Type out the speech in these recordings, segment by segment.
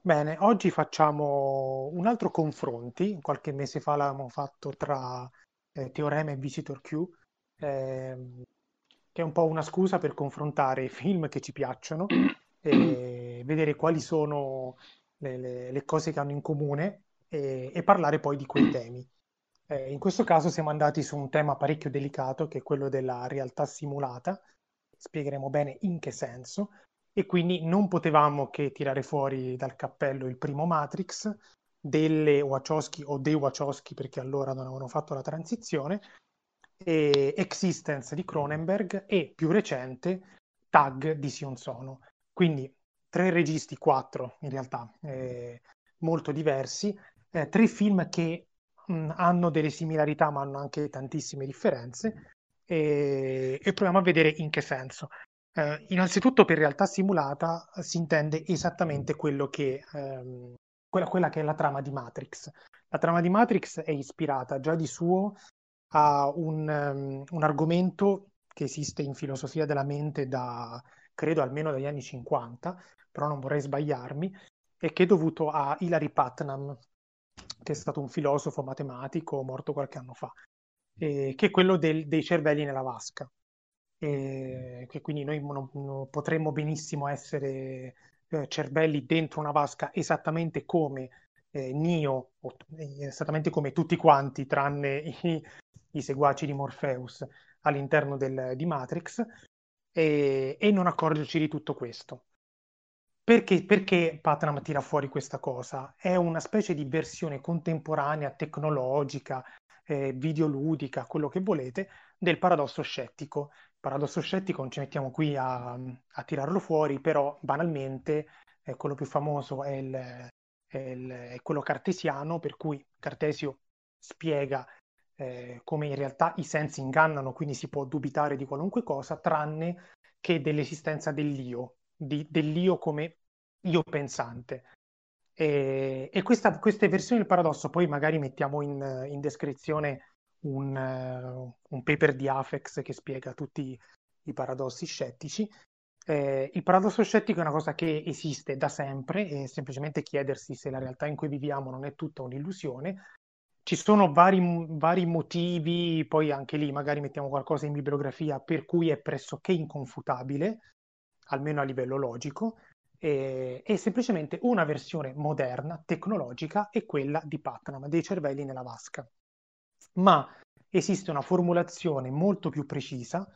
Bene, oggi facciamo un altro confronti. Qualche mese fa l'abbiamo fatto tra eh, Teorema e Visitor Q, ehm, che è un po' una scusa per confrontare film che ci piacciono e vedere quali sono le, le- le cose che hanno in comune e, e parlare poi di quei temi. Eh, in questo caso siamo andati su un tema parecchio delicato, che è quello della realtà simulata. Spiegheremo bene in che senso e quindi non potevamo che tirare fuori dal cappello il primo Matrix, delle Wachowski o dei Wachowski perché allora non avevano fatto la transizione, e Existence di Cronenberg e più recente Tag di Sion Sono. Quindi tre registi, quattro in realtà, eh, molto diversi, eh, tre film che mh, hanno delle similarità ma hanno anche tantissime differenze e, e proviamo a vedere in che senso. Eh, innanzitutto per realtà simulata si intende esattamente quello che, ehm, quella, quella che è la trama di Matrix. La trama di Matrix è ispirata già di suo a un, um, un argomento che esiste in filosofia della mente da, credo, almeno dagli anni 50, però non vorrei sbagliarmi, e che è dovuto a Hilary Putnam, che è stato un filosofo matematico morto qualche anno fa, e, che è quello del, dei cervelli nella vasca. E, che quindi noi non, non potremmo benissimo essere eh, cervelli dentro una vasca esattamente come eh, Neo, o, eh, esattamente come tutti quanti, tranne i, i seguaci di Morpheus all'interno del, di Matrix, e, e non accorgerci di tutto questo. Perché, perché Putnam tira fuori questa cosa? È una specie di versione contemporanea, tecnologica, eh, videoludica, quello che volete, del paradosso scettico. Il paradosso scettico non ci mettiamo qui a, a tirarlo fuori, però banalmente eh, quello più famoso è, il, è, il, è, quello cartesiano, per cui Cartesio spiega eh, come in realtà i sensi ingannano, quindi si può dubitare di qualunque cosa, tranne che dell'esistenza dell'io, di, dell'io come io pensante. E, e questa, queste versioni del paradosso poi magari mettiamo in, in descrizione un, uh, un, paper di Afex che spiega tutti i paradossi scettici. Eh, il paradosso scettico è una cosa che esiste da sempre, è semplicemente chiedersi se la realtà in cui viviamo non è tutta un'illusione. Ci sono vari, vari motivi, poi anche lì magari mettiamo qualcosa in bibliografia, per cui è pressoché inconfutabile, almeno a livello logico e, e semplicemente una versione moderna, tecnologica, è quella di Putnam, dei cervelli nella vasca. Ma esiste una formulazione molto più precisa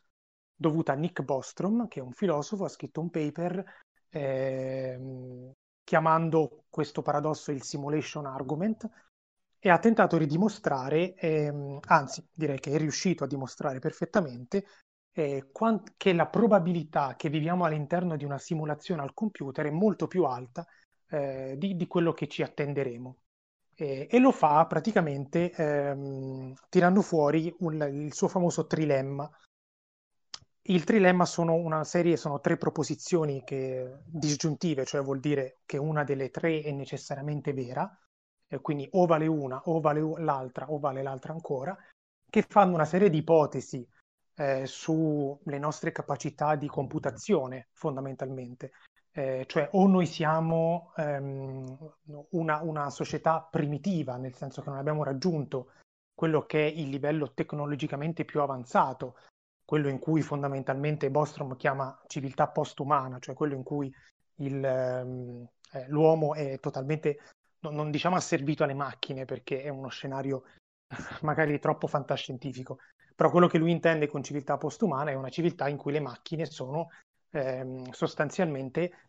dovuta a Nick Bostrom, che è un filosofo, ha scritto un paper eh, chiamando questo paradosso il simulation argument e ha tentato di dimostrare, ehm, anzi direi che è riuscito a dimostrare perfettamente, eh, quant- che la probabilità che viviamo all'interno di una simulazione al computer è molto più alta eh, di, di, quello che ci attenderemo. E, e lo fa praticamente ehm, tirando fuori un, il suo famoso trilemma. Il trilemma sono una serie, sono tre proposizioni che, disgiuntive, cioè vuol dire che una delle tre è necessariamente vera, eh, quindi o vale una, o vale l'altra, o vale l'altra ancora, che fanno una serie di ipotesi eh, sulle nostre capacità di computazione fondamentalmente. Eh, cioè o noi siamo ehm, una, una, società primitiva, nel senso che non abbiamo raggiunto quello che è il livello tecnologicamente più avanzato, quello in cui fondamentalmente Bostrom chiama civiltà postumana, cioè quello in cui il, ehm, eh, l'uomo è totalmente, non, non diciamo asservito alle macchine perché è uno scenario magari troppo fantascientifico, però quello che lui intende con civiltà postumana è una civiltà in cui le macchine sono ehm, sostanzialmente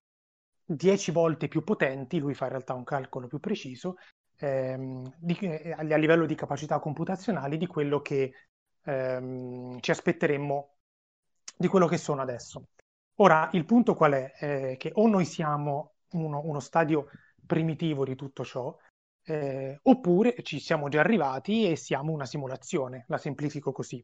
dieci volte più potenti, lui fa in realtà un calcolo più preciso, ehm, di, eh, a livello di capacità computazionali di quello che ehm, ci aspetteremmo di quello che sono adesso. Ora, il punto qual è? Eh, che o noi siamo uno, uno stadio primitivo di tutto ciò, eh, oppure ci siamo già arrivati e siamo una simulazione, la semplifico così.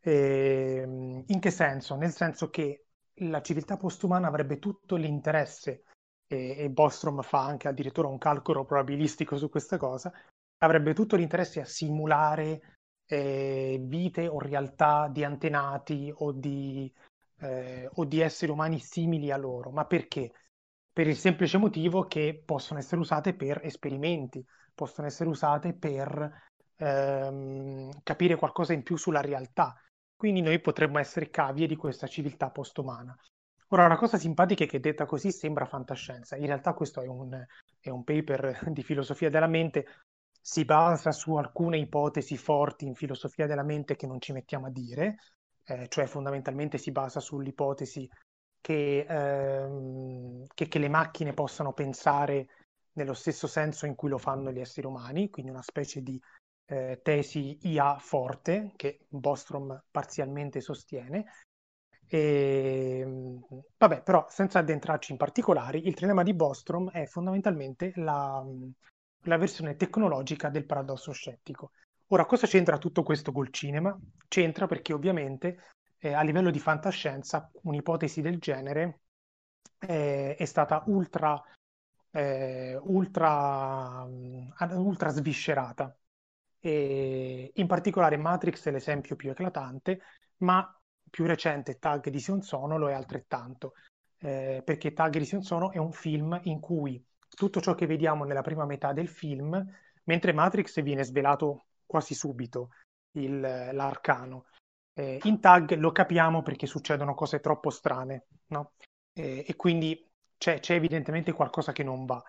Eh, in che senso? Nel senso che la civiltà postumana avrebbe tutto l'interesse, e, e Bostrom fa anche addirittura un calcolo probabilistico su questa cosa, avrebbe tutto l'interesse a simulare eh, vite o realtà di antenati o di, eh, o di esseri umani simili a loro. Ma perché? Per il semplice motivo che possono essere usate per esperimenti, possono essere usate per ehm, capire qualcosa in più sulla realtà. Quindi noi potremmo essere cavie di questa civiltà postumana. Ora, una cosa simpatica è che detta così sembra fantascienza. In realtà questo è un, è un paper di filosofia della mente, si basa su alcune ipotesi forti in filosofia della mente che non ci mettiamo a dire, eh, cioè fondamentalmente si basa sull'ipotesi che, ehm, che, che le macchine possano pensare nello stesso senso in cui lo fanno gli esseri umani, quindi una specie di eh, tesi IA forte che Bostrom parzialmente sostiene. E, ehm, vabbè, però senza addentrarci in particolari, il teorema di Bostrom è fondamentalmente la, la versione tecnologica del paradosso scettico. Ora, cosa c'entra tutto questo col cinema? C'entra perché ovviamente eh, a livello di fantascienza un'ipotesi del genere eh, è stata ultra, eh, ultra, mm, ultra sviscerata. E in particolare Matrix è l'esempio più eclatante, ma più recente Tag di Sion Sono lo è altrettanto, eh, perché Tag di Sion Sono è un film in cui tutto ciò che vediamo nella prima metà del film, mentre Matrix viene svelato quasi subito il, l'arcano. Eh, in tag lo capiamo perché succedono cose troppo strane, no? eh, e quindi c'è, c'è, evidentemente qualcosa che non va.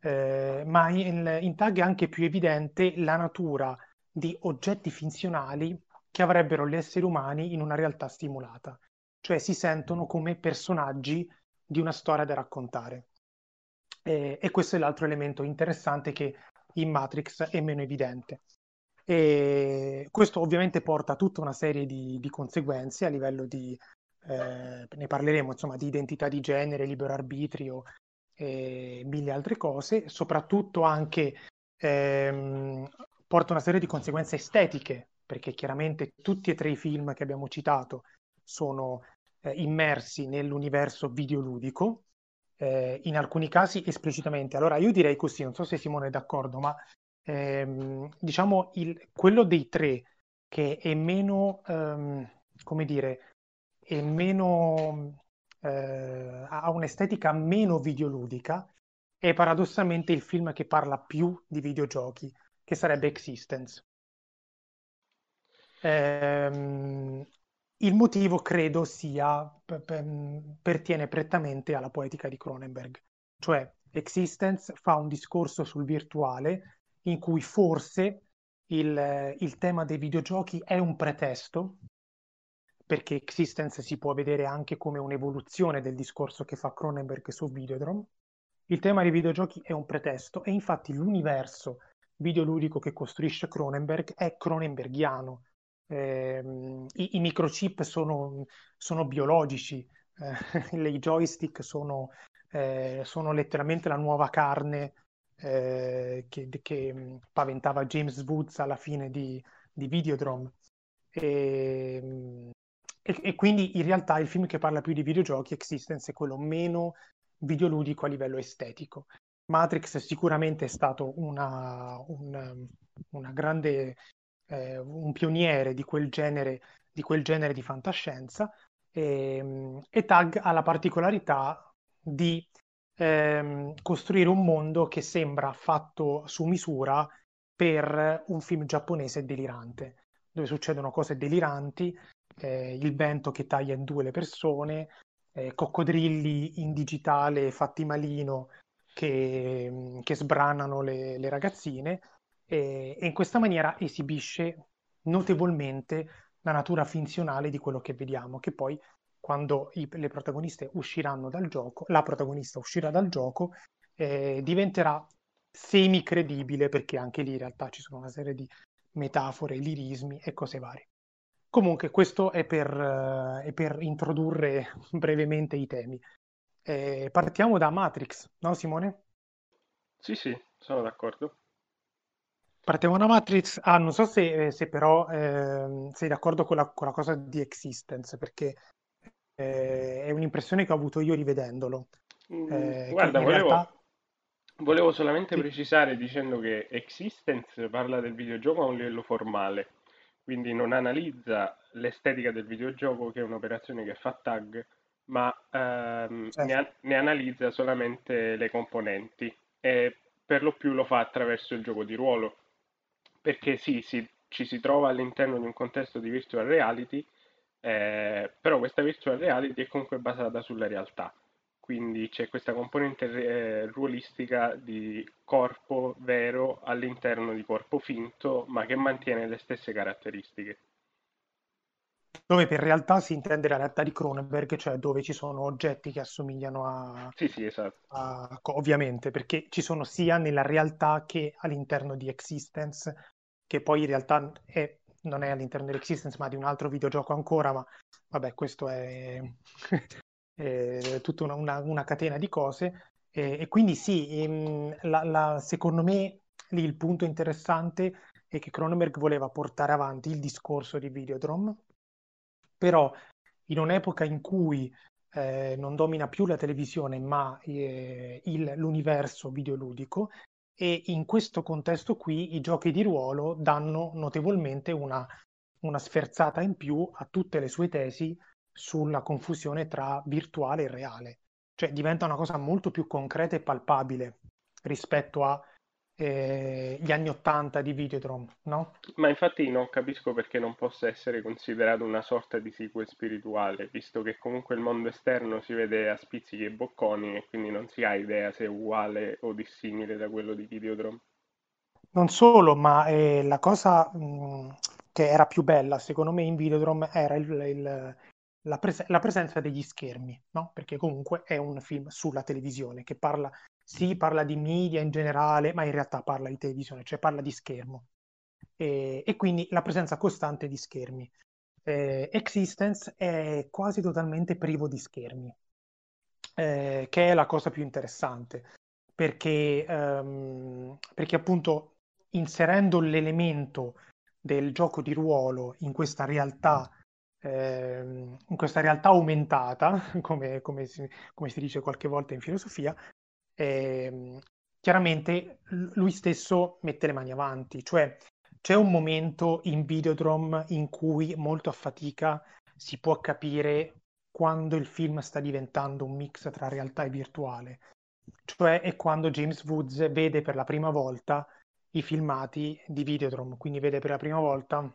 Eh, ma in, in, tag è anche più evidente la natura di oggetti finzionali che avrebbero gli esseri umani in una realtà stimolata, cioè si sentono come personaggi di una storia da raccontare. E, e questo è l'altro elemento interessante che in Matrix è meno evidente. E questo ovviamente porta a tutta una serie di, di conseguenze a livello di, eh, ne parleremo, insomma, di identità di genere, libero arbitrio e mille altre cose, soprattutto anche ehm, porta una serie di conseguenze estetiche, perché chiaramente tutti e tre i film che abbiamo citato sono eh, immersi nell'universo videoludico, eh, in alcuni casi esplicitamente. Allora io direi così, non so se Simone è d'accordo, ma ehm, diciamo il, quello dei tre che è meno, ehm, come dire, è meno, eh, ha un'estetica meno videoludica, è paradossalmente il film che parla più di videogiochi, che sarebbe Existence. Ehm, il motivo credo sia, pertiene prettamente alla poetica di Cronenberg, cioè Existence fa un discorso sul virtuale in cui forse il, il tema dei videogiochi è un pretesto, perché Existence si può vedere anche come un'evoluzione del discorso che fa Cronenberg su Videodrome. Il tema dei videogiochi è un pretesto e infatti l'universo videoludico che costruisce Cronenberg è cronenbergiano, eh, i, i, microchip sono, sono biologici, eh, i joystick sono, eh, sono, letteralmente la nuova carne eh, che, che, paventava James Woods alla fine di, di Videodrome. E, e, e, quindi in realtà il film che parla più di videogiochi, Existence, è quello meno videoludico a livello estetico. Matrix sicuramente è stato una, una, una grande eh, un pioniere di quel genere di, quel genere di fantascienza e, e Tag ha la particolarità di ehm, costruire un mondo che sembra fatto su misura per un film giapponese delirante, dove succedono cose deliranti, eh, il vento che taglia in due le persone, eh, coccodrilli in digitale fatti malino che, che sbranano le, le ragazzine e, e in questa maniera esibisce notevolmente la natura finzionale di quello che vediamo, che poi quando i, le protagoniste usciranno dal gioco, la protagonista uscirà dal gioco, eh, diventerà semi-credibile perché anche lì in realtà ci sono una serie di metafore, lirismi e cose varie. Comunque questo è per, uh, è per introdurre brevemente i temi. Eh, partiamo da Matrix, no Simone? Sì, sì, sono d'accordo. Partiamo da Matrix. Ah, non so se, se però eh, sei d'accordo con la, con la, cosa di Existence, perché eh, è un'impressione che ho avuto io rivedendolo. Mm, eh, guarda, volevo, realtà... volevo, solamente sì. precisare dicendo che Existence parla del videogioco a un livello formale, quindi non analizza l'estetica del videogioco, che è un'operazione che fa tag, ma ehm, certo. ne, ne, analizza solamente le componenti e per lo più lo fa attraverso il gioco di ruolo, perché sì, sì ci si trova all'interno di un contesto di virtual reality, eh, però questa virtual reality è comunque basata sulla realtà quindi c'è questa componente eh, ruolistica di corpo vero all'interno di corpo finto, ma che mantiene le stesse caratteristiche. Dove per realtà si intende la realtà di Cronenberg, cioè dove ci sono oggetti che assomigliano a... Sì, sì, esatto. A, ovviamente, perché ci sono sia nella realtà che all'interno di Existence, che poi in realtà è, non è all'interno di Existence, ma di un altro videogioco ancora, ma vabbè, questo è eh, tutta una, una, una, catena di cose. Eh, e quindi sì, ehm, la, la, secondo me lì il punto interessante è che Cronenberg voleva portare avanti il discorso di Videodrome, però in un'epoca in cui eh, non domina più la televisione ma eh, il, l'universo videoludico e in questo contesto qui i giochi di ruolo danno notevolmente una, una sferzata in più a tutte le sue tesi sulla confusione tra virtuale e reale. Cioè diventa una cosa molto più concreta e palpabile rispetto agli eh, anni Ottanta di Videodrome, no? Ma infatti non capisco perché non possa essere considerato una sorta di sequel spirituale, visto che comunque il mondo esterno si vede a spizzichi e bocconi e quindi non si ha idea se è uguale o dissimile da quello di Videodrome. Non solo, ma eh, la cosa mh, che era più bella secondo me in Videodrome era il, il, la, pres- la, presenza degli schermi, no? perché comunque è un film sulla televisione che parla, sì, parla di media in generale, ma in realtà parla di televisione, cioè parla di schermo. E, e quindi la presenza costante di schermi. Eh, Existence è quasi totalmente privo di schermi, eh, che è la cosa più interessante, perché, um, perché appunto inserendo l'elemento del gioco di ruolo in questa realtà Ehm, in questa realtà aumentata, come, come, si, come, si, dice qualche volta in filosofia, eh, chiaramente lui stesso mette le mani avanti, cioè c'è un momento in Videodrome in cui molto a fatica si può capire quando il film sta diventando un mix tra realtà e virtuale, cioè è quando James Woods vede per la prima volta i filmati di Videodrome, quindi vede per la prima volta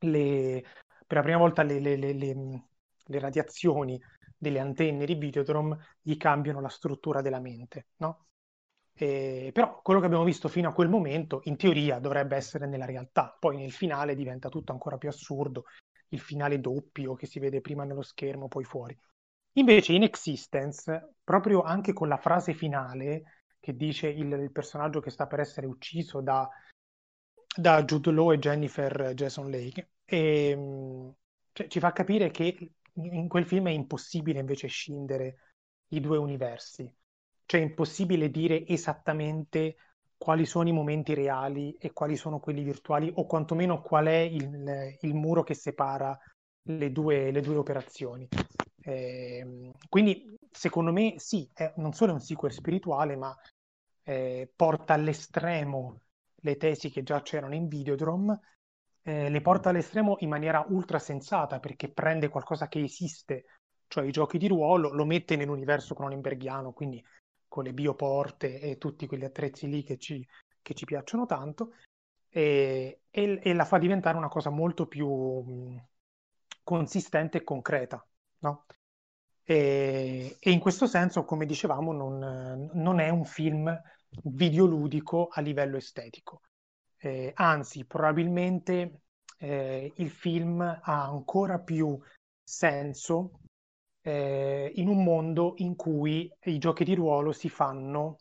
le, la prima volta le, le, le radiazioni delle antenne di Videodrome gli cambiano la struttura della mente, no? E, però quello che abbiamo visto fino a quel momento, in teoria, dovrebbe essere nella realtà. Poi nel finale diventa tutto ancora più assurdo, il finale doppio che si vede prima nello schermo, poi fuori. Invece in Existence, proprio anche con la frase finale che dice il, il personaggio che sta per essere ucciso da, da Jude Law e Jennifer Jason Lake, e, ehm, cioè, ci fa capire che in quel film è impossibile invece scindere i due universi. Cioè è impossibile dire esattamente quali sono i momenti reali e quali sono quelli virtuali, o quantomeno qual è il, il muro che separa le due, le due operazioni. Eh, quindi, secondo me, sì, è non solo un sequel spirituale, ma eh, porta all'estremo le tesi che già c'erano in Videodrome eh, le porta all'estremo in maniera ultra sensata perché prende qualcosa che esiste, cioè i giochi di ruolo, lo mette nell'universo cronenberghiano, quindi con le bioporte e tutti quegli attrezzi lì che ci, che ci piacciono tanto, e, e, e, la fa diventare una cosa molto più mh, consistente e concreta. No? E, e, in questo senso, come dicevamo, non, non è un film videoludico a livello estetico eh, anzi, probabilmente eh, il film ha ancora più senso eh, in un mondo in cui i giochi di ruolo si fanno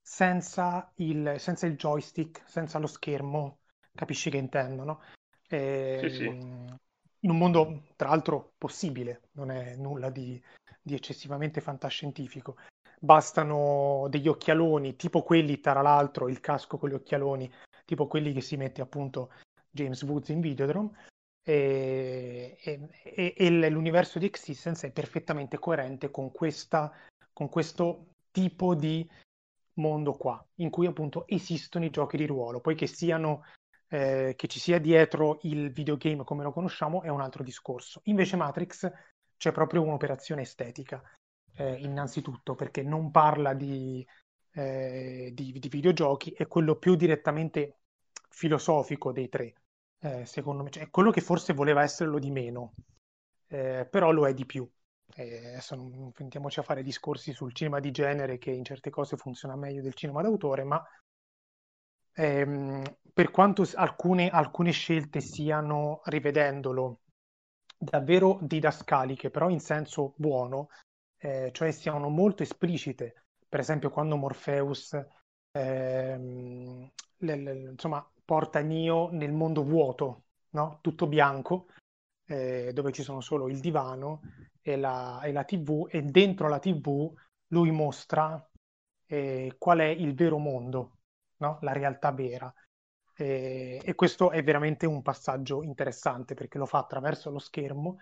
senza il, senza il joystick, senza lo schermo, capisci che intendo, no? Sì, sì. Ehm, in un mondo, tra l'altro, possibile, non è nulla di, di eccessivamente fantascientifico bastano degli occhialoni, tipo quelli, tra l'altro, il casco con gli occhialoni, tipo quelli che si mette appunto James Woods in Videodrome. E, e, e l'universo di Existence è perfettamente coerente con, questa, con questo tipo di mondo qua, in cui appunto esistono i giochi di ruolo, poi che siano eh, che ci sia dietro il videogame come lo conosciamo è un altro discorso. Invece Matrix c'è proprio un'operazione estetica, eh, innanzitutto perché non parla di, eh, di, di, videogiochi, è quello più direttamente filosofico dei tre, eh, secondo me, cioè, è quello che forse voleva esserlo di meno, eh, però lo è di più. Eh, adesso non mettiamoci a fare discorsi sul cinema di genere che in certe cose funziona meglio del cinema d'autore, ma ehm, per quanto alcune, alcune scelte siano, rivedendolo, davvero didascaliche, però in senso buono, eh, cioè siano molto esplicite. Per esempio, quando Morpheus ehm, le, le, insomma, porta Neo nel mondo vuoto, no? tutto bianco, eh, dove ci sono solo il divano e la, e la, TV, e dentro la TV lui mostra eh, qual è il vero mondo, no? la realtà vera. E, e, questo è veramente un passaggio interessante perché lo fa attraverso lo schermo,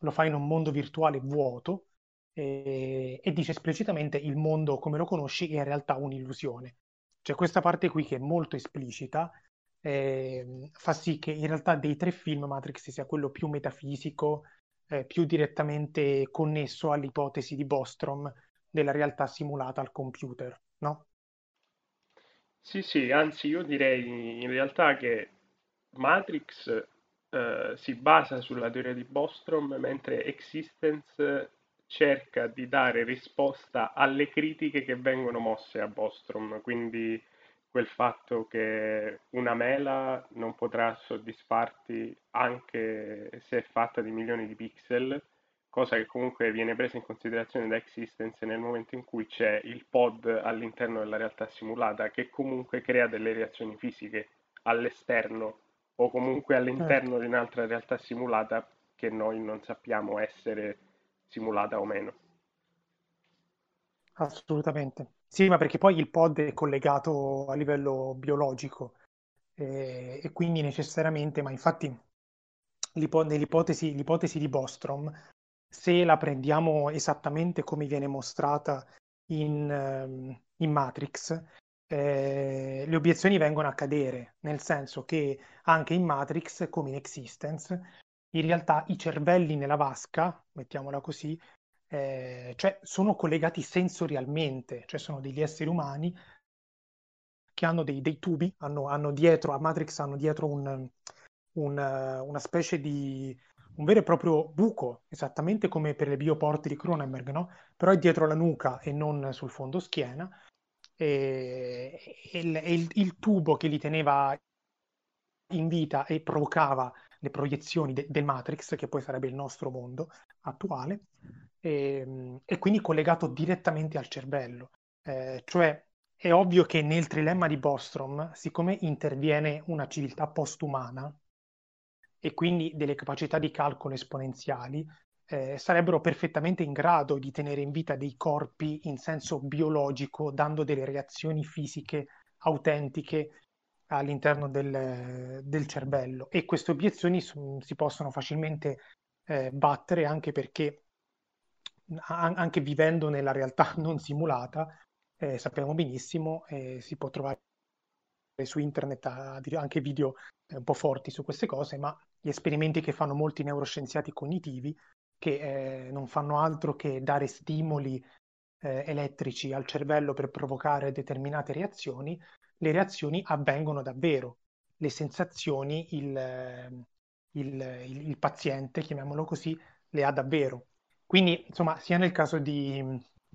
lo fa in un mondo virtuale vuoto e, e dice esplicitamente il mondo come lo conosci è in realtà un'illusione. C'è questa parte qui che è molto esplicita, eh, fa sì che in realtà dei tre film Matrix sia quello più metafisico, eh, più direttamente connesso all'ipotesi di Bostrom della realtà simulata al computer, no? Sì, sì, anzi io direi in realtà che Matrix eh, si basa sulla teoria di Bostrom, mentre Existence cerca di dare risposta alle critiche che vengono mosse a Bostrom, quindi quel fatto che una mela non potrà soddisfarti anche se è fatta di milioni di pixel, cosa che comunque viene presa in considerazione da Existence nel momento in cui c'è il pod all'interno della realtà simulata che comunque crea delle reazioni fisiche all'esterno o comunque all'interno certo. di un'altra realtà simulata che noi non sappiamo essere simulata o meno. Assolutamente. Sì, ma perché poi il pod è collegato a livello biologico eh, e quindi necessariamente, ma infatti nell'ipotesi l'ipotesi di Bostrom se la prendiamo esattamente come viene mostrata in, ehm, in Matrix, eh, le obiezioni vengono a cadere, nel senso che anche in Matrix, come in Existence, in realtà i cervelli nella vasca, mettiamola così, eh, cioè sono collegati sensorialmente, cioè sono degli esseri umani che hanno dei, dei tubi, hanno, hanno, dietro, a Matrix hanno dietro un, un, una specie di un vero e proprio buco, esattamente come per le bioporte di Cronenberg, no? Però è dietro la nuca e non sul fondo schiena. E, e, il, il, il, tubo che li teneva in vita e provocava le proiezioni de, del Matrix, che poi sarebbe il nostro mondo attuale, e, e quindi collegato direttamente al cervello. Eh, cioè è ovvio che nel trilemma di Bostrom, siccome interviene una civiltà postumana, e quindi delle capacità di calcolo esponenziali, eh, sarebbero perfettamente in grado di tenere in vita dei corpi in senso biologico, dando delle reazioni fisiche autentiche all'interno del, del cervello. E queste obiezioni si possono facilmente eh, battere anche perché, a, anche vivendo nella realtà non simulata, eh, sappiamo benissimo, eh, si può trovare su internet anche video eh, un po' forti su queste cose, ma gli esperimenti che fanno molti neuroscienziati cognitivi, che eh, non fanno altro che dare stimoli eh, elettrici al cervello per provocare determinate reazioni, le reazioni avvengono davvero, le sensazioni il, il, il, il paziente, chiamiamolo così, le ha davvero. Quindi, insomma, sia nel caso di,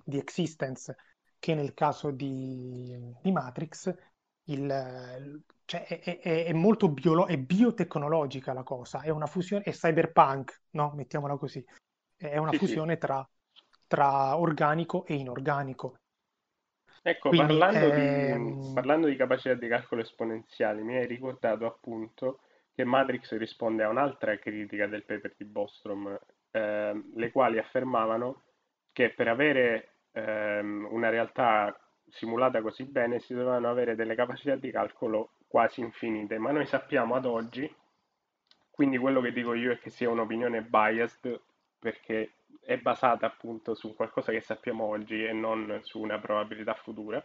di Existence che nel caso di, di Matrix, il, cioè è, è, è molto biolo- è biotecnologica la cosa, è una fusione, è cyberpunk, no? Mettiamola così. È una fusione. Tra, tra, organico e inorganico. Ecco, Quindi, parlando, ehm... di, parlando di capacità di calcolo esponenziali, mi hai ricordato appunto che Matrix risponde a un'altra critica del paper di Bostrom, eh, le quali affermavano che per avere ehm, una realtà simulata così bene si dovevano avere delle capacità di calcolo quasi infinite, ma noi sappiamo ad oggi, quindi quello che dico io è che sia un'opinione biased perché è basata appunto su qualcosa che sappiamo oggi e non su una probabilità futura.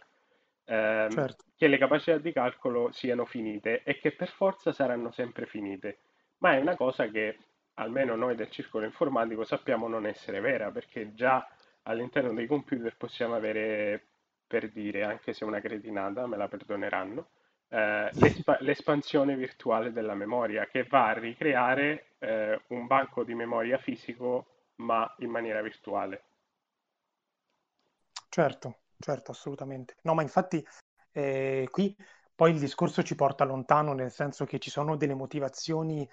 ehm, certo. che le capacità di calcolo siano finite e che per forza saranno sempre finite. Ma è una cosa che almeno noi del circolo informatico sappiamo non essere vera, perché già all'interno dei computer possiamo avere, per dire, anche se una cretinata, me la perdoneranno, eh, l'esp- l'espansione virtuale della memoria che va a ricreare eh, un banco di memoria fisico ma in maniera virtuale. Certo, certo, assolutamente. No, ma infatti eh, qui poi il discorso ci porta lontano, nel senso che ci sono delle motivazioni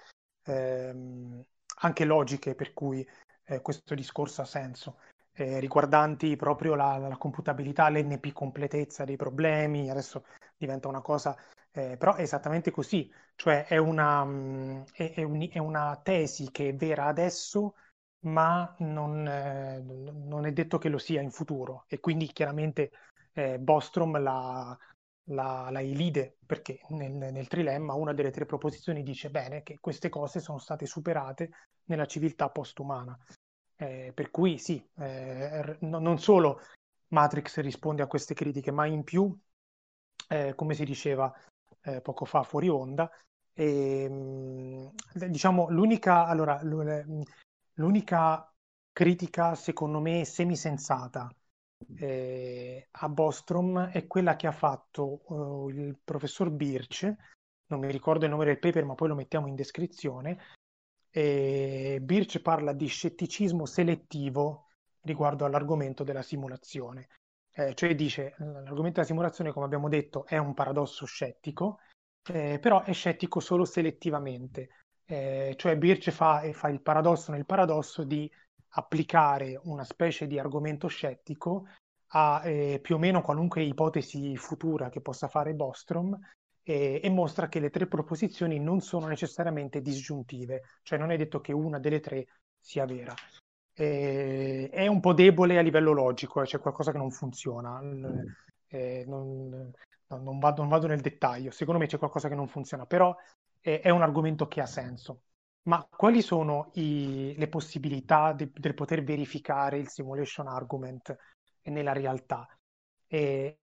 ehm, anche logiche per cui eh, questo discorso ha senso, eh, riguardanti proprio la, la, computabilità, l'NP completezza dei problemi, adesso diventa una cosa, eh, però è esattamente così, cioè è una, mh, è, è, un, è una tesi che è vera adesso, ma non, eh, non, è detto che lo sia in futuro e quindi chiaramente eh, Bostrom la, la, la elide perché nel, nel, trilemma una delle tre proposizioni dice bene che queste cose sono state superate nella civiltà postumana. Eh, per cui sì, eh, no, non solo Matrix risponde a queste critiche, ma in più, eh, come si diceva eh, poco fa fuori onda, ehm, diciamo l'unica, allora, l'unica critica secondo me semisensata eh, a Bostrom è quella che ha fatto uh, il professor Birch, non mi ricordo il nome del paper ma poi lo mettiamo in descrizione, e Birch parla di scetticismo selettivo riguardo all'argomento della simulazione. Eh, cioè dice l'argomento della simulazione, come abbiamo detto, è un paradosso scettico, eh, però è scettico solo selettivamente. Eh, cioè Birch fa, fa il paradosso nel paradosso di applicare una specie di argomento scettico a eh, più o meno qualunque ipotesi futura che possa fare Bostrom e, e, mostra che le tre proposizioni non sono necessariamente disgiuntive, cioè non è detto che una delle tre sia vera. E, è un po' debole a livello logico, eh, c'è qualcosa che non funziona. Eh, non, non, vado, non, vado, nel dettaglio, secondo me c'è qualcosa che non funziona, però è, è un argomento che ha senso. Ma quali sono i, le possibilità di, del poter verificare il simulation argument nella realtà? E,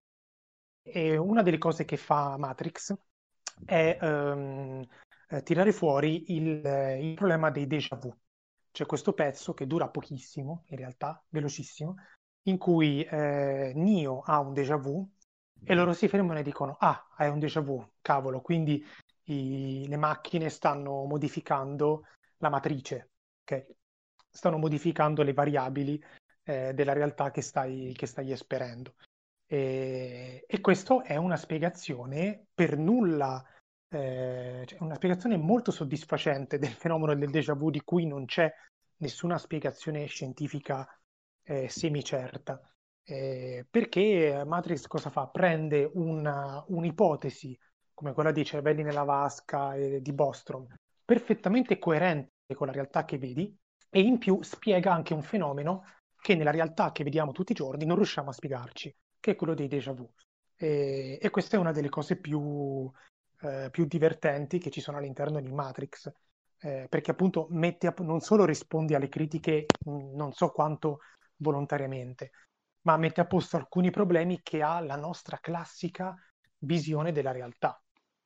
e una delle cose che fa Matrix è um, tirare fuori il, il, problema dei déjà vu. C'è questo pezzo che dura pochissimo, in realtà, velocissimo, in cui eh, Nio ha un déjà vu e loro si fermano e dicono ah, hai un déjà vu, cavolo, quindi i, le macchine stanno modificando la matrice, ok? Stanno modificando le variabili eh, della realtà che stai, che stai esperendo. E, e questa è una spiegazione per nulla, eh, cioè una spiegazione molto soddisfacente del fenomeno del déjà vu di cui non c'è nessuna spiegazione scientifica eh, semicerta. Eh, perché Matrix cosa fa? Prende una, un'ipotesi come quella dei cervelli nella vasca e di Bostrom, perfettamente coerente con la realtà che vedi e in più spiega anche un fenomeno che nella realtà che vediamo tutti i giorni non riusciamo a spiegarci, che è quello dei déjà vu. E, e questa è una delle cose più, eh, più, divertenti che ci sono all'interno di Matrix, eh, perché appunto a, non solo rispondi alle critiche, non so quanto volontariamente, ma mette a posto alcuni problemi che ha la nostra classica visione della realtà.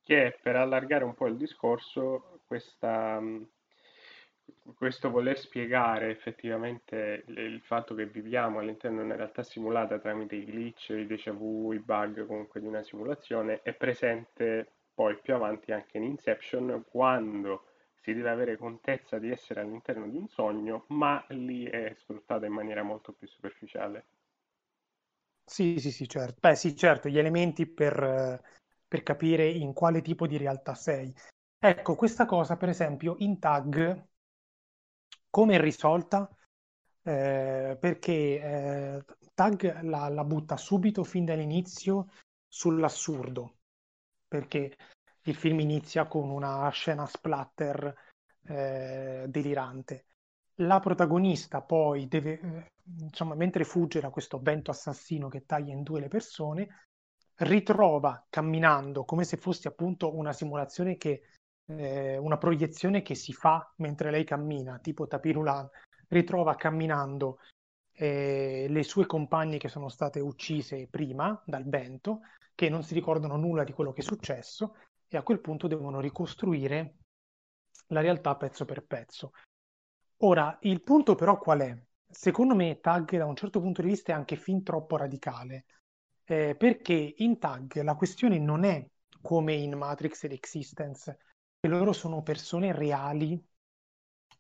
Che per allargare un po' il discorso, questa, questo voler spiegare effettivamente il fatto che viviamo all'interno di una realtà simulata tramite i glitch, i déjà vu, i bug comunque di una simulazione è presente poi più avanti anche in Inception quando si deve avere contezza di essere all'interno di un sogno, ma lì è sfruttata in maniera molto più superficiale. Sì, sì, sì, certo. Beh, sì, certo, gli elementi per, per capire in quale tipo di realtà sei. Ecco, questa cosa, per esempio, in tag, come è risolta? Eh, perché eh, tag la, la butta subito, fin dall'inizio, sull'assurdo, perché il film inizia con una scena splatter eh, delirante la protagonista poi deve, eh, insomma, mentre fugge da questo vento assassino che taglia in due le persone, ritrova camminando come se fosse appunto una simulazione che, eh, una proiezione che si fa mentre lei cammina, tipo Tapirulan, ritrova camminando eh, le sue compagne che sono state uccise prima dal vento che non si ricordano nulla di quello che è successo e a quel punto devono ricostruire la realtà pezzo per pezzo. Ora, il punto però qual è? Secondo me Tag da un certo punto di vista è anche fin troppo radicale, eh, perché in Tag la questione non è come in Matrix ed Existence, che loro sono persone reali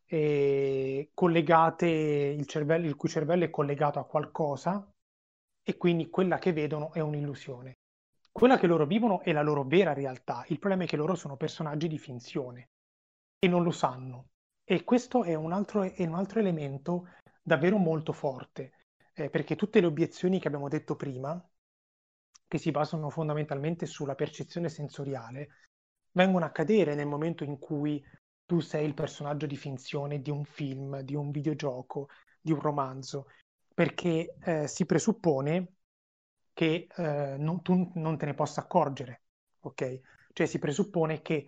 eh, collegate, il, cervello, il cui cervello è collegato a qualcosa e quindi quella che vedono è un'illusione. Quella che loro vivono è la loro vera realtà, il problema è che loro sono personaggi di finzione e non lo sanno. E questo è un altro, è un altro elemento davvero molto forte, eh, perché tutte le obiezioni che abbiamo detto prima, che si basano fondamentalmente sulla percezione sensoriale, vengono a cadere nel momento in cui tu sei il personaggio di finzione di un film, di un videogioco, di un romanzo, perché eh, si presuppone che eh, non, tu non te ne possa accorgere, ok? Cioè si presuppone che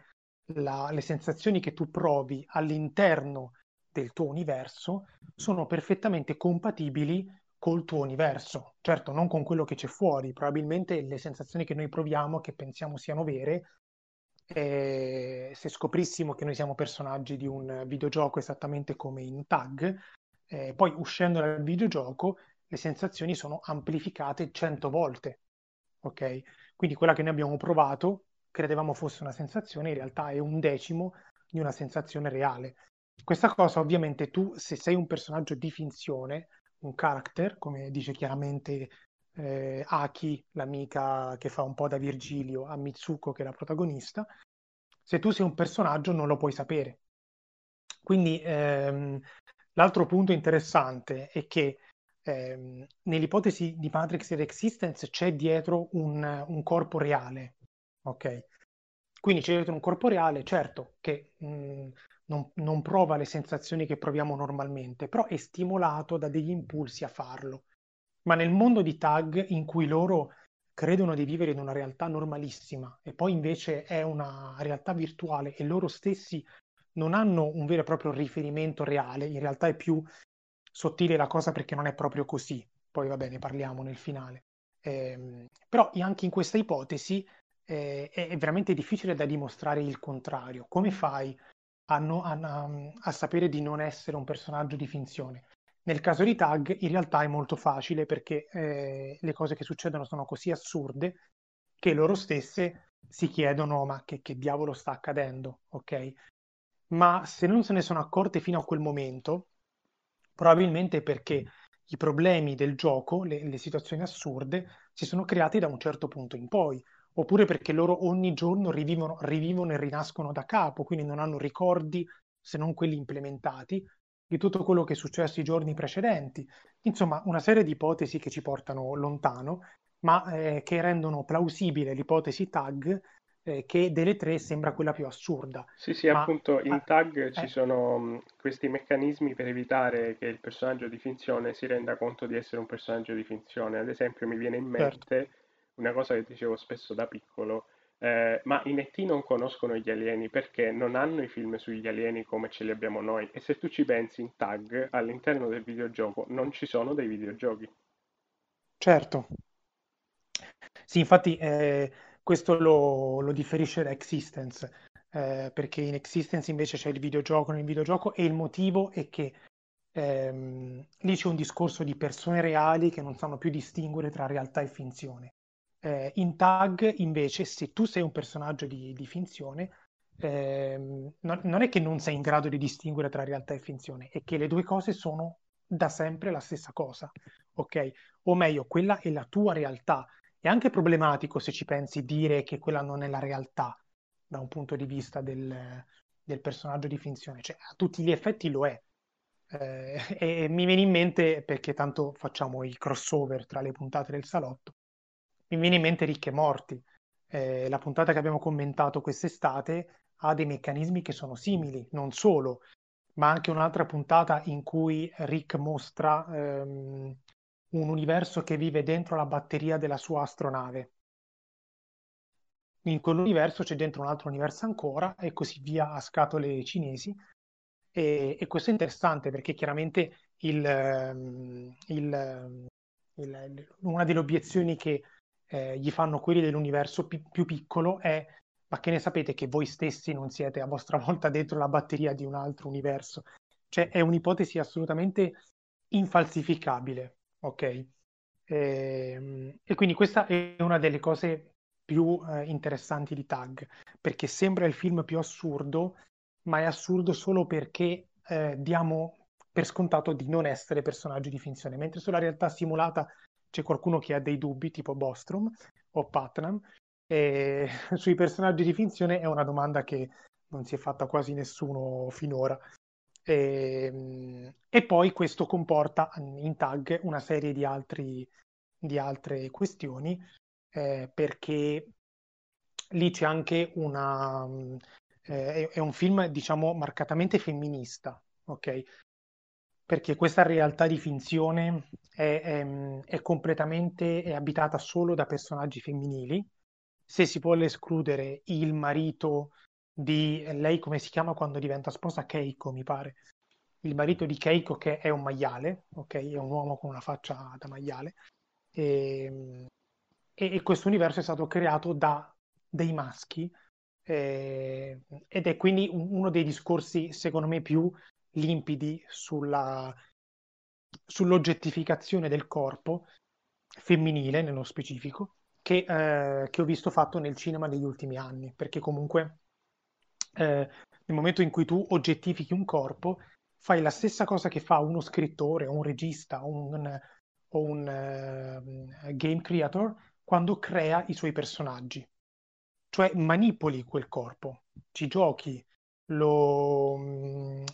la, le sensazioni che tu provi all'interno del tuo universo sono perfettamente compatibili col tuo universo. Certo, non con quello che c'è fuori, probabilmente le sensazioni che noi proviamo, che pensiamo siano vere, eh, se scoprissimo che noi siamo personaggi di un videogioco esattamente come in Tag, eh, poi uscendo dal videogioco le sensazioni sono amplificate 100 volte. Ok? Quindi quella che noi abbiamo provato, credevamo fosse una sensazione, in realtà è un decimo di una sensazione reale. Questa cosa ovviamente tu, se sei un personaggio di finzione, un character, come dice chiaramente eh, Aki, l'amica che fa un po' da Virgilio, a Mitsuko che è la protagonista, se tu sei un personaggio non lo puoi sapere. Quindi ehm, l'altro punto interessante è che ehm, nell'ipotesi di Matrix Existence c'è dietro un, un corpo reale, ok? Quindi c'è dietro un corpo reale, certo, che mh, non, non prova le sensazioni che proviamo normalmente, però è stimolato da degli impulsi a farlo. Ma nel mondo di tag in cui loro credono di vivere in una realtà normalissima e poi invece è una realtà virtuale e loro stessi non hanno un vero e proprio riferimento reale, in realtà è più sottile la cosa perché non è proprio così, poi va bene, parliamo nel finale. Eh, però anche in questa ipotesi eh, è veramente difficile da dimostrare il contrario. Come fai a, no, a, a, sapere di non essere un personaggio di finzione. Nel caso di Tag in realtà è molto facile perché eh, le cose che succedono sono così assurde che loro stesse si chiedono ma che, che diavolo sta accadendo, ok? Ma se non se ne sono accorte fino a quel momento, probabilmente perché i problemi del gioco, le, le situazioni assurde, si sono creati da un certo punto in poi oppure perché loro ogni giorno rivivono, rivivono e rinascono da capo, quindi non hanno ricordi se non quelli implementati di tutto quello che è successo i giorni precedenti. Insomma, una serie di ipotesi che ci portano lontano, ma eh, che rendono plausibile l'ipotesi tag eh, che delle tre sembra quella più assurda. Sì, sì, ma, appunto in tag eh, ci sono mh, questi meccanismi per evitare che il personaggio di finzione si renda conto di essere un personaggio di finzione. Ad esempio mi viene in certo. mente... Certo una cosa che dicevo spesso da piccolo, eh, ma i netti non conoscono gli alieni perché non hanno i film sugli alieni come ce li abbiamo noi e se tu ci pensi in tag all'interno del videogioco non ci sono dei videogiochi. Certo. Sì, infatti eh, questo lo, lo, differisce da Existence, eh, perché in Existence invece c'è il videogioco nel videogioco e il motivo è che ehm, lì c'è un discorso di persone reali che non sanno più distinguere tra realtà e finzione. Eh, in tag, invece, se tu sei un personaggio di, di finzione, ehm, non, non, è che non sei in grado di distinguere tra realtà e finzione, è che le due cose sono da sempre la stessa cosa, ok? O meglio, quella è la tua realtà. È anche problematico se ci pensi dire che quella non è la realtà da un punto di vista del, del personaggio di finzione, cioè a tutti gli effetti lo è. Eh, e mi viene in mente perché tanto facciamo i crossover tra le puntate del salotto mi viene in mente Ricche Morti. Eh, la puntata che abbiamo commentato quest'estate ha dei meccanismi che sono simili, non solo, ma anche un'altra puntata in cui Rick mostra ehm, un universo che vive dentro la batteria della sua astronave. In quell'universo c'è dentro un altro universo ancora e così via a scatole cinesi. E, e questo è interessante perché chiaramente il, ehm, il, il, una delle obiezioni che eh, gli fanno quelli dell'universo pi- più piccolo è ma che ne sapete che voi stessi non siete a vostra volta dentro la batteria di un altro universo? Cioè è un'ipotesi assolutamente infalsificabile, ok? E, ehm, e quindi questa è una delle cose più eh, interessanti di Tag, perché sembra il film più assurdo, ma è assurdo solo perché eh, diamo per scontato di non essere personaggi di finzione, mentre sulla realtà simulata c'è qualcuno che ha dei dubbi, tipo Bostrom o Putnam, e sui personaggi di finzione è una domanda che non si è fatta quasi nessuno finora. E, ehm, e poi questo comporta in tag una serie di, altri, di altre questioni, eh, perché lì c'è anche una... Eh, è, un film, diciamo, marcatamente femminista, ok? Perché questa realtà di finzione è, è, è completamente è abitata solo da personaggi femminili, se si vuole escludere il marito di lei, come si chiama quando diventa sposa? Keiko, mi pare. Il marito di Keiko che è un maiale, ok? È un uomo con una faccia da maiale. Ehm, e, e questo universo è stato creato da dei maschi eh, ed è quindi uno dei discorsi, secondo me, più limpidi sulla, sull'oggettificazione del corpo femminile nello specifico che, eh, che ho visto fatto nel cinema negli ultimi anni, perché comunque eh, nel momento in cui tu oggettifichi un corpo, fai la stessa cosa che fa uno scrittore, un regista un, o un uh, game creator quando crea i suoi personaggi. Cioè manipoli quel corpo, ci giochi, lo, mm,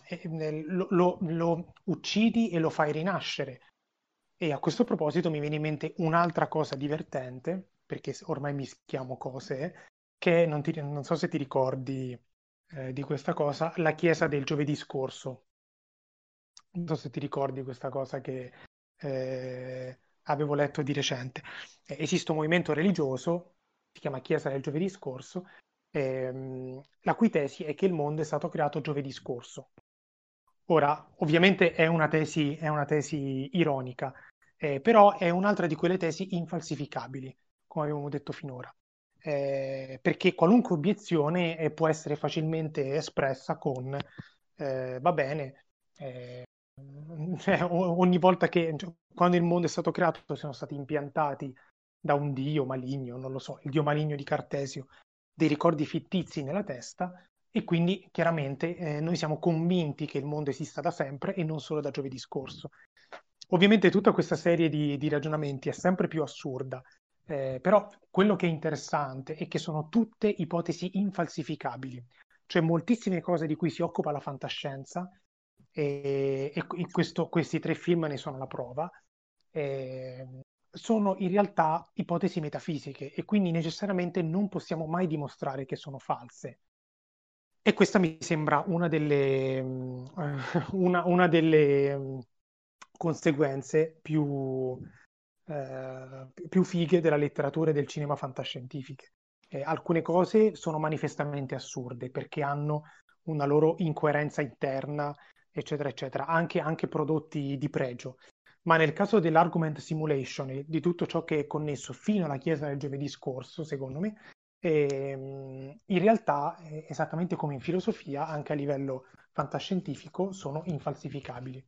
lo, lo, lo uccidi e lo fai rinascere. E a questo proposito mi viene in mente un'altra cosa divertente perché ormai mischiamo cose, che non, ti, non so se ti ricordi eh, di questa cosa, la chiesa del giovedì scorso. Non so se ti ricordi questa cosa che eh, avevo letto di recente. Esiste un movimento religioso, si chiama Chiesa del giovedì scorso, ehm, la cui tesi è che il mondo è stato creato giovedì scorso. Ora, ovviamente è una tesi, è una tesi ironica, eh, però è un'altra di quelle tesi infalsificabili come abbiamo detto finora. Eh, perché qualunque obiezione eh, può essere facilmente espressa con eh, va bene, eh, ogni volta che cioè, quando il mondo è stato creato sono stati impiantati da un dio maligno, non lo so, il dio maligno di Cartesio, dei ricordi fittizi nella testa e quindi chiaramente eh, noi siamo convinti che il mondo esista da sempre e non solo da giovedì scorso. Ovviamente tutta questa serie di, di ragionamenti è sempre più assurda eh, però quello che è interessante è che sono tutte ipotesi infalsificabili, cioè moltissime cose di cui si occupa la fantascienza e, e questo, questi tre film ne sono la prova. Eh, sono in realtà ipotesi metafisiche e quindi necessariamente non possiamo mai dimostrare che sono false. E questa mi sembra una delle, una, una delle conseguenze più, eh, più fighe della letteratura e del cinema fantascientifiche. Eh, alcune cose sono manifestamente assurde perché hanno una loro incoerenza interna, eccetera, eccetera, anche, anche prodotti di pregio. Ma nel caso dell'argument simulation e di tutto ciò che è connesso fino alla Chiesa del giovedì scorso, secondo me, ehm, in realtà, esattamente come in filosofia, anche a livello fantascientifico, sono infalsificabili.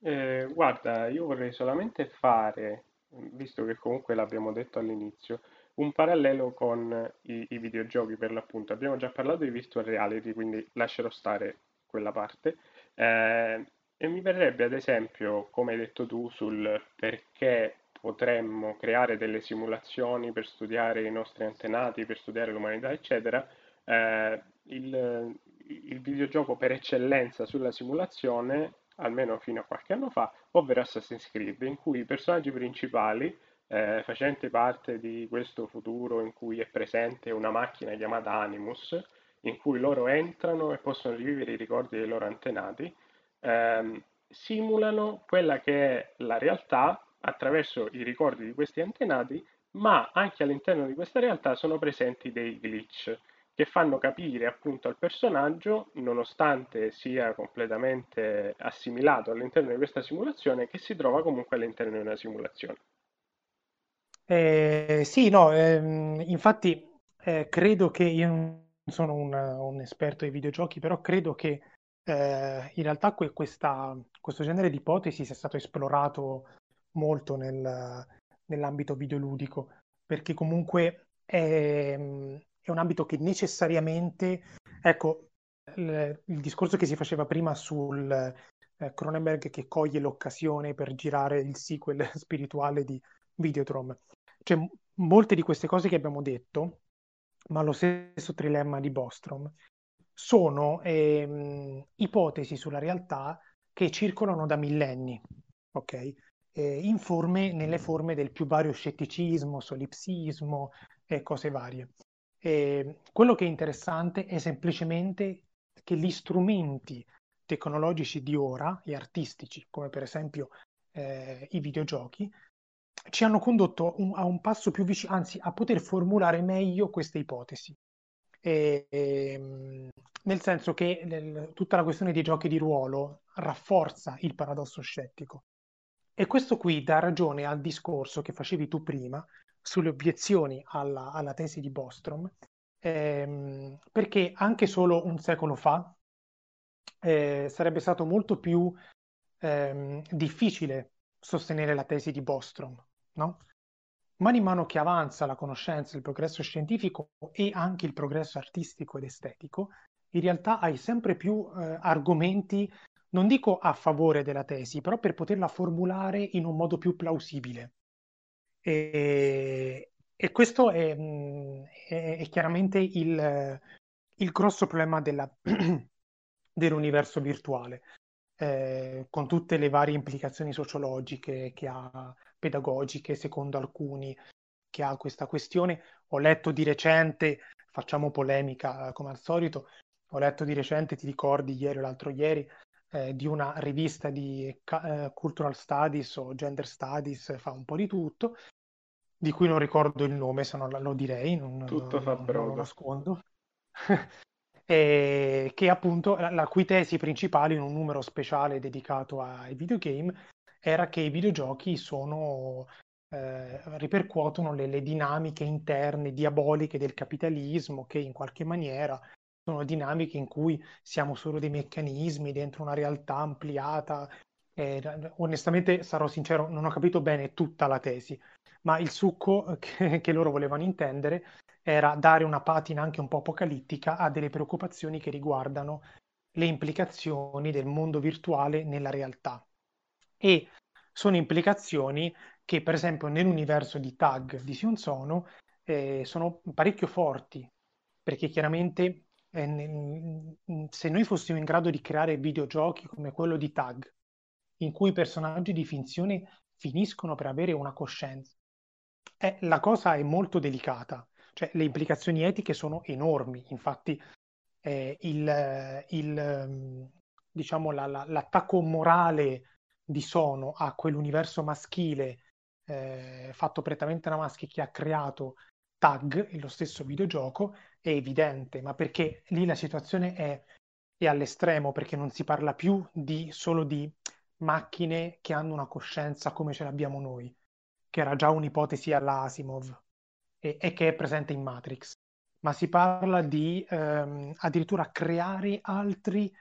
Eh, guarda, io vorrei solamente fare visto che comunque l'abbiamo detto all'inizio, un parallelo con i, i, videogiochi per l'appunto. Abbiamo già parlato di virtual reality, quindi lascerò stare quella parte. Eh, e mi verrebbe ad esempio, come hai detto tu, sul perché potremmo creare delle simulazioni per studiare i nostri antenati, per studiare l'umanità, eccetera, eh, il, il videogioco per eccellenza sulla simulazione almeno fino a qualche anno fa, ovvero Assassin's Creed, in cui i personaggi principali, eh, facenti parte di questo futuro in cui è presente una macchina chiamata Animus, in cui loro entrano e possono rivivere i ricordi dei loro antenati, ehm, simulano quella che è la realtà attraverso i ricordi di questi antenati, ma anche all'interno di questa realtà sono presenti dei glitch che fanno capire appunto al personaggio, nonostante sia completamente assimilato all'interno di questa simulazione, che si trova comunque all'interno di una simulazione. Eh, sì, no, ehm, infatti eh, credo che io non sono un, un, esperto dei videogiochi, però credo che eh, in realtà que- questa, questo genere di ipotesi sia stato esplorato molto nel, nell'ambito videoludico, perché comunque è, è un ambito che necessariamente, ecco, il, il discorso che si faceva prima sul eh, Cronenberg che coglie l'occasione per girare il sequel spirituale di Videodrome. Cioè, molte di queste cose che abbiamo detto, ma lo stesso trilemma di Bostrom, sono ehm, ipotesi sulla realtà che circolano da millenni, ok? Eh, in forme, nelle forme del più vario scetticismo, solipsismo e cose varie. E quello che è interessante è semplicemente che gli strumenti tecnologici di ora e artistici, come per esempio eh, i videogiochi, ci hanno condotto un, a un passo più vicino, anzi a poter formulare meglio queste ipotesi. E, e, ehm, nel senso che nel, tutta la questione dei giochi di ruolo rafforza il paradosso scettico. E questo qui dà ragione al discorso che facevi tu prima sulle obiezioni alla, alla tesi di Bostrom, ehm, perché anche solo un secolo fa eh, sarebbe stato molto più ehm, difficile sostenere la tesi di Bostrom, no? Man mano che avanza la conoscenza, il progresso scientifico e anche il progresso artistico ed estetico, in realtà hai sempre più eh, argomenti, non dico a favore della tesi, però per poterla formulare in un modo più plausibile. E, e questo è, mm, è, chiaramente il, il, grosso problema della, dell'universo virtuale, eh, con tutte le varie implicazioni sociologiche che ha, pedagogiche, secondo alcuni, che ha questa questione. Ho letto di recente, facciamo polemica come al solito, ho letto di recente, ti ricordi ieri o l'altro ieri, eh, di una rivista di eh, Cultural Studies o Gender Studies, fa un po' di tutto, di cui non ricordo il nome, se no lo direi, non, Tutto fa non, non lo nascondo. e che appunto la, la cui tesi principale in un numero speciale dedicato ai videogame era che i videogiochi sono, eh, ripercuotono le, le, dinamiche interne diaboliche del capitalismo che in qualche maniera sono dinamiche in cui siamo solo dei meccanismi dentro una realtà ampliata. Eh, onestamente sarò sincero, non ho capito bene tutta la tesi, ma il succo che, che loro volevano intendere era dare una patina anche un po' apocalittica a delle preoccupazioni che riguardano le implicazioni del mondo virtuale nella realtà. E sono implicazioni che, per esempio, nell'universo di tag di Sion Sono eh, sono parecchio forti, perché chiaramente eh, se noi fossimo in grado di creare videogiochi come quello di tag, in cui i personaggi di finzione finiscono per avere una coscienza, eh, la cosa è molto delicata, cioè le implicazioni etiche sono enormi, infatti eh, il, il, diciamo, la, la, l'attacco morale di Sono a quell'universo maschile eh, fatto prettamente da maschi che ha creato Tag, lo stesso videogioco, è evidente, ma perché lì la situazione è, è all'estremo, perché non si parla più di, solo di macchine che hanno una coscienza come ce l'abbiamo noi, che era già un'ipotesi alla Asimov e, e che è presente in Matrix, ma si parla di ehm, addirittura creare altri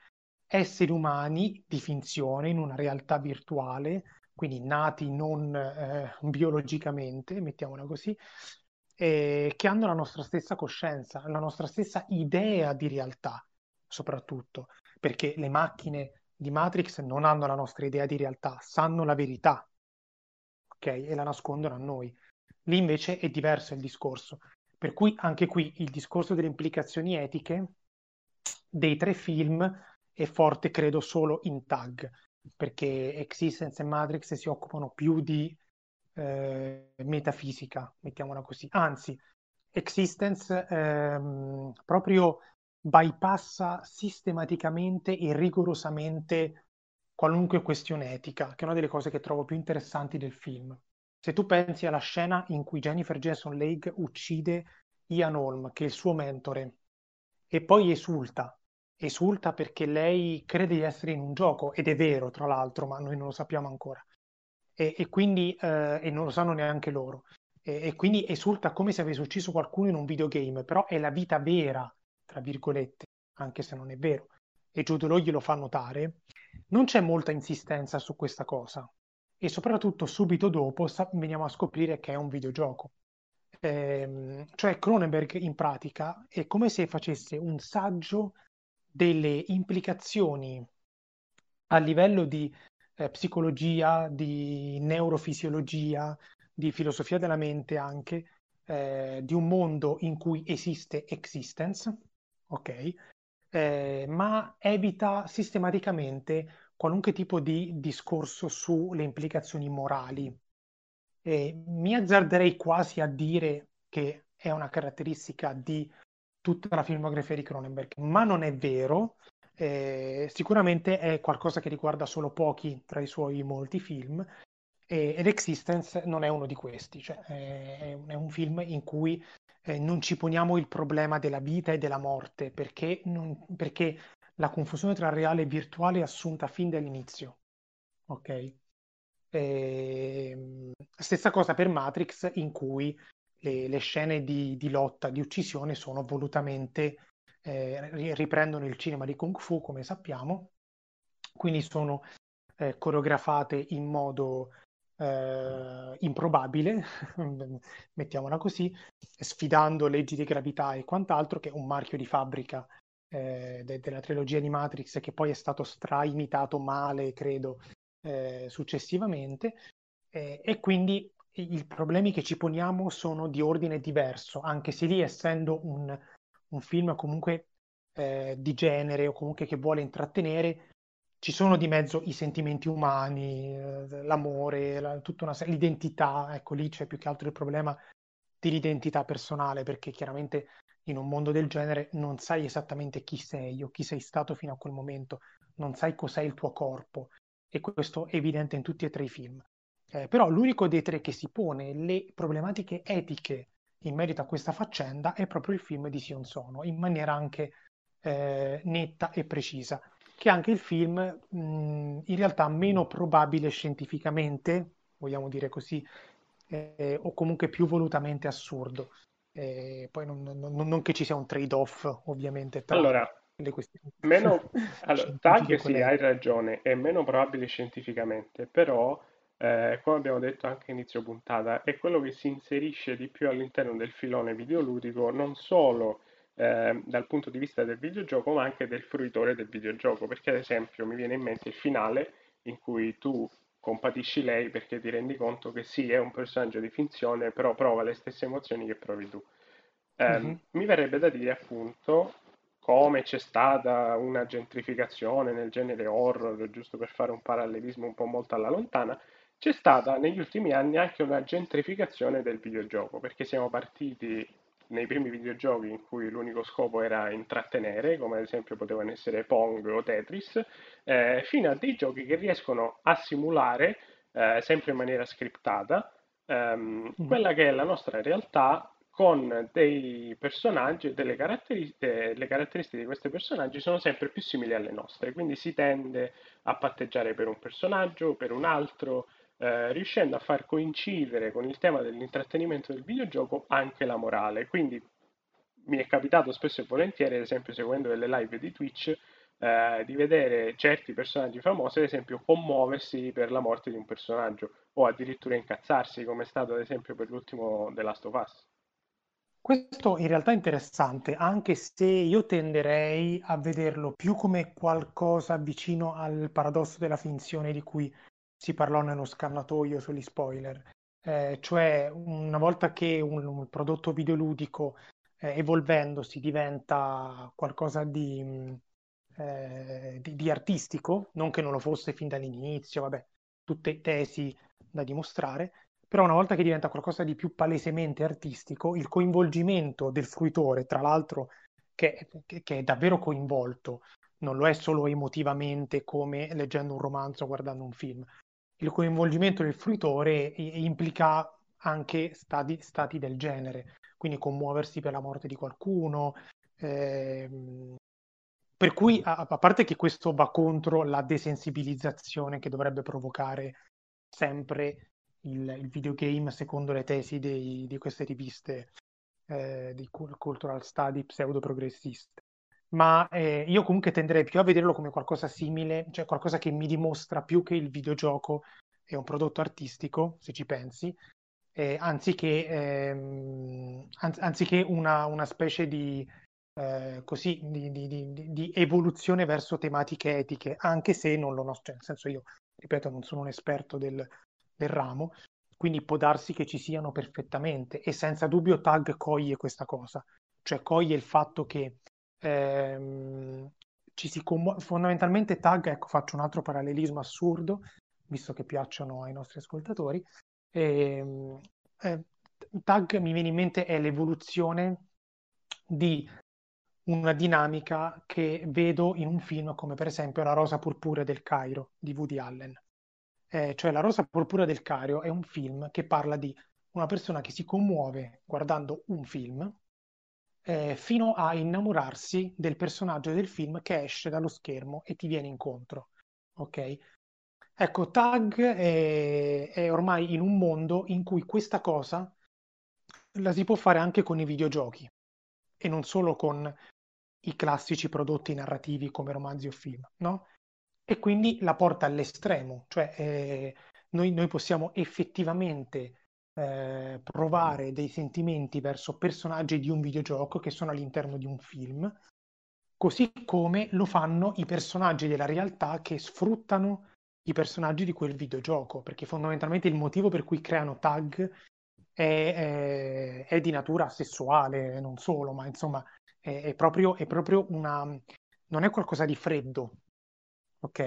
esseri umani di finzione in una realtà virtuale, quindi nati non eh, biologicamente, mettiamola così, eh, che hanno la nostra stessa coscienza, la nostra stessa idea di realtà, soprattutto, perché le macchine di Matrix non hanno la nostra idea di realtà, sanno la verità, ok? E la nascondono a noi. Lì invece è diverso il discorso. Per cui anche qui il discorso delle implicazioni etiche dei tre film è forte, credo, solo in tag, perché Existence e Matrix si occupano più di eh, metafisica, mettiamola così. Anzi, Existence ehm, proprio bypassa sistematicamente e rigorosamente qualunque questione etica, che è una delle cose che trovo più interessanti del film. Se tu pensi alla scena in cui Jennifer Jason Leigh uccide Ian Holm, che è il suo mentore, e poi esulta esulta perché lei crede di essere in un gioco ed è vero, tra l'altro, ma noi non lo sappiamo ancora. E, e quindi, eh, e non lo sanno neanche loro. e, e quindi esulta come se avesse ucciso qualcuno in un videogame, però è la vita vera, tra virgolette, anche se non è vero. E Jude Law glielo fa notare. Non c'è molta insistenza su questa cosa e soprattutto subito dopo veniamo a scoprire che è un videogioco. Eh, cioè Cronenberg in pratica è come se facesse un saggio delle implicazioni a livello di eh, psicologia, di neurofisiologia, di filosofia della mente anche, eh, di un mondo in cui esiste existence, ok? Eh, ma evita sistematicamente qualunque tipo di discorso sulle implicazioni morali. Mi azzarderei quasi a dire che è una caratteristica di tutta la filmografia di Cronenberg, ma non è vero. Eh, sicuramente è qualcosa che riguarda solo pochi tra i suoi molti film e, ed Existence non è uno di questi, cioè è, è un film in cui eh, non ci poniamo il problema della vita e della morte perché, non, perché la confusione tra reale e virtuale è assunta fin dall'inizio. Ok? E, ehm, stessa cosa per Matrix in cui le, le scene di, di, lotta, di uccisione sono volutamente eh, riprendono il cinema di Kung Fu, come sappiamo, quindi sono eh, coreografate in modo eh, improbabile, mettiamola così, sfidando leggi di gravità e quant'altro, che è un marchio di fabbrica eh, de- della trilogia di Matrix che poi è stato straimitato male, credo, eh, successivamente. e quindi i problemi che ci poniamo sono di ordine diverso, anche se lì essendo un, un film comunque eh, di genere o comunque che vuole intrattenere, ci sono di mezzo i sentimenti umani, eh, l'amore, la, tutta una, l'identità, ecco lì c'è più che altro il problema dell'identità personale, perché chiaramente in un mondo del genere non sai esattamente chi sei o chi sei stato fino a quel momento, non sai cos'è il tuo corpo e questo è evidente in tutti e tre i film. Eh, però l'unico dei tre che si pone le problematiche etiche in merito a questa faccenda è proprio il film di Sion Sono, in maniera anche eh, netta e precisa che anche il film mh, in realtà meno probabile scientificamente, vogliamo dire così, eh, o comunque più volutamente assurdo. Eh, poi non, non, non, che ci sia un trade-off, ovviamente, tra allora, le questioni. Meno, allora, Tag sì, hai ragione, è meno probabile scientificamente, però, eh, come abbiamo detto anche inizio puntata, è quello che si inserisce di più all'interno del filone videoludico, non solo eh, dal punto di vista del videogioco, ma anche del fruitore del videogioco. Perché, ad esempio, mi viene in mente il finale in cui tu compatisci lei perché ti rendi conto che sì, è un personaggio di finzione, però prova le stesse emozioni che provi tu. Eh, mm-hmm. Mi verrebbe da dire appunto come c'è stata una gentrificazione nel genere horror, giusto per fare un parallelismo un po' molto alla lontana, c'è stata negli ultimi anni anche una gentrificazione del videogioco, perché siamo partiti nei primi videogiochi in cui l'unico scopo era intrattenere, come ad esempio potevano essere Pong o Tetris, eh, fino a dei giochi che riescono a simulare, eh, sempre in maniera scriptata, ehm, mm. quella che è la nostra realtà con dei personaggi e delle caratteristiche, le caratteristiche di questi personaggi sono sempre più simili alle nostre, quindi si tende a patteggiare per un personaggio, per un altro, eh, riuscendo a far coincidere con il tema dell'intrattenimento del videogioco anche la morale. Quindi mi è capitato spesso e volentieri, ad esempio seguendo delle live di Twitch, eh, di vedere certi personaggi famosi, ad esempio, commuoversi per la morte di un personaggio o addirittura incazzarsi, come è stato ad esempio per l'ultimo The Last of Us. Questo in realtà è interessante, anche se io tenderei a vederlo più come qualcosa vicino al paradosso della finzione di cui si parlò nello scannatoio sugli spoiler. Eh, cioè, una volta che un, un prodotto videoludico eh, evolvendosi diventa qualcosa di, mm, eh, di, di, artistico, non che non lo fosse fin dall'inizio, vabbè, tutte tesi da dimostrare, però una volta che diventa qualcosa di più palesemente artistico, il coinvolgimento del fruitore, tra l'altro che, che, che è davvero coinvolto, non lo è solo emotivamente come leggendo un romanzo o guardando un film, il coinvolgimento del fruitore implica anche stati, stati del genere, quindi commuoversi per la morte di qualcuno. Ehm, per cui, a, a, parte che questo va contro la desensibilizzazione che dovrebbe provocare sempre il, il videogame secondo le tesi dei, di queste riviste eh, di cultural study pseudo-progressiste. Ma eh, io comunque tenderei più a vederlo come qualcosa simile, cioè qualcosa che mi dimostra più che il videogioco è un prodotto artistico, se ci pensi, eh, anziché, ehm, anz- anziché una, una, specie di, eh, così, di, di, di, evoluzione verso tematiche etiche, anche se non lo no, cioè, nel senso io, ripeto, non sono un esperto del, del ramo, quindi può darsi che ci siano perfettamente e senza dubbio Tag coglie questa cosa, cioè coglie il fatto che ehm, ci si commuove, fondamentalmente Tag, ecco faccio un altro parallelismo assurdo, visto che piacciono ai nostri ascoltatori, ehm, eh, Tag mi viene in mente è l'evoluzione di una dinamica che vedo in un film come per esempio La rosa purpura del Cairo di Woody Allen. Eh, cioè La rosa purpura del Cario è un film che parla di una persona che si commuove guardando un film eh, fino a innamorarsi del personaggio del film che esce dallo schermo e ti viene incontro. Ok? Ecco, Tag è, è ormai in un mondo in cui questa cosa la si può fare anche con i videogiochi e non solo con i classici prodotti narrativi come romanzi o film, no? e quindi la porta all'estremo, cioè eh, noi, noi, possiamo effettivamente eh, provare dei sentimenti verso personaggi di un videogioco che sono all'interno di un film, così come lo fanno i personaggi della realtà che sfruttano i personaggi di quel videogioco, perché fondamentalmente il motivo per cui creano tag è, è, è di natura sessuale, non solo, ma insomma è, è proprio, proprio una... non è qualcosa di freddo, ok?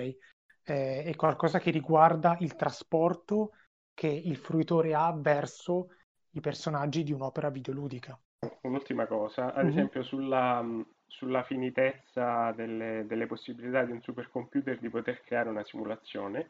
Eh, è qualcosa che riguarda il trasporto che il fruitore ha verso i personaggi di un'opera videoludica. Un'ultima cosa, ad mm-hmm. esempio sulla, sulla finitezza delle, delle, possibilità di un supercomputer di poter creare una simulazione,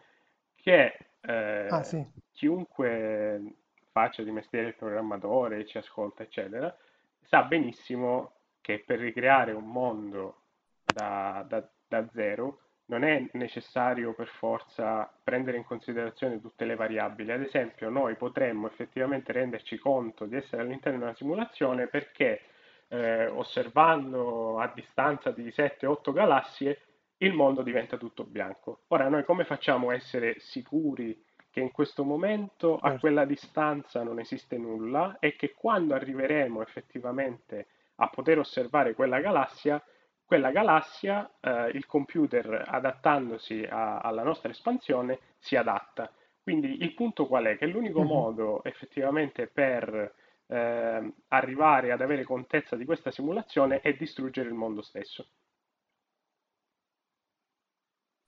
che eh, ah, sì. chiunque faccia di mestiere il programmatore, ci ascolta, eccetera, sa benissimo che per ricreare un mondo da, da, da zero non è necessario per forza prendere in considerazione tutte le variabili. Ad esempio, noi potremmo effettivamente renderci conto di essere all'interno di una simulazione perché eh, osservando a distanza di 7-8 galassie il mondo diventa tutto bianco. Ora, noi come facciamo a essere sicuri che in questo momento a certo. quella distanza non esiste nulla e che quando arriveremo effettivamente a poter osservare quella galassia quella galassia, eh, il computer adattandosi a, alla nostra espansione si adatta. Quindi il punto qual è? Che l'unico mm-hmm. modo effettivamente per eh, arrivare ad avere contezza di questa simulazione è distruggere il mondo stesso.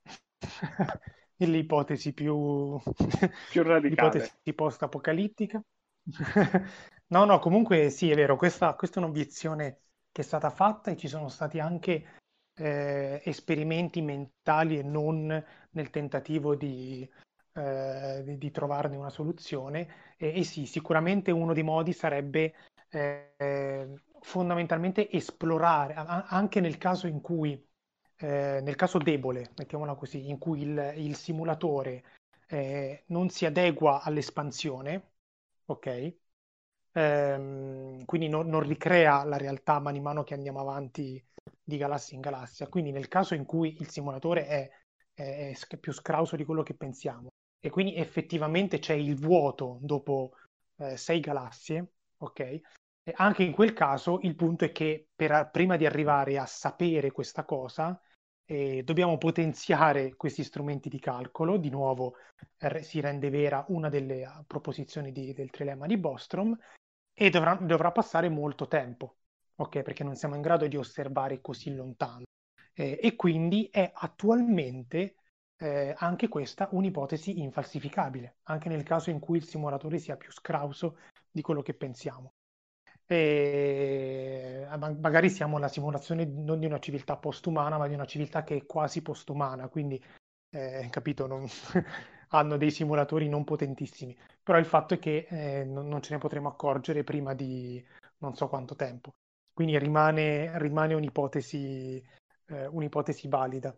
L'ipotesi più, più radicale. L'ipotesi post-apocalittica. no, no, comunque sì, è vero, questa, questa è un'obiezione che è stata fatta e ci sono stati anche eh, esperimenti mentali e non nel tentativo di, eh, di, di trovarne una soluzione. E, e, sì, sicuramente uno dei modi sarebbe eh, fondamentalmente esplorare, a- anche nel caso in cui, eh, nel caso debole, mettiamola così, in cui il, il simulatore eh, non si adegua all'espansione, ok? Ehm, quindi non, non, ricrea la realtà man mano che andiamo avanti di galassia in galassia. Quindi nel caso in cui il simulatore è, è, è più scrauso di quello che pensiamo e quindi effettivamente c'è il vuoto dopo eh, sei galassie, ok? E anche in quel caso il punto è che per, prima di arrivare a sapere questa cosa eh, dobbiamo potenziare questi strumenti di calcolo. Di nuovo eh, si rende vera una delle uh, proposizioni di, del trilemma di Bostrom e dovrà, dovrà, passare molto tempo, ok? Perché non siamo in grado di osservare così lontano. Eh, e quindi è attualmente eh, anche questa un'ipotesi infalsificabile, anche nel caso in cui il simulatore sia più scrauso di quello che pensiamo. E magari siamo la simulazione non di una civiltà postumana, ma di una civiltà che è quasi postumana, quindi eh, capito, non... hanno dei simulatori non potentissimi, però il fatto è che eh, non, non, ce ne potremo accorgere prima di non so quanto tempo. Quindi rimane, rimane un'ipotesi, eh, un'ipotesi valida.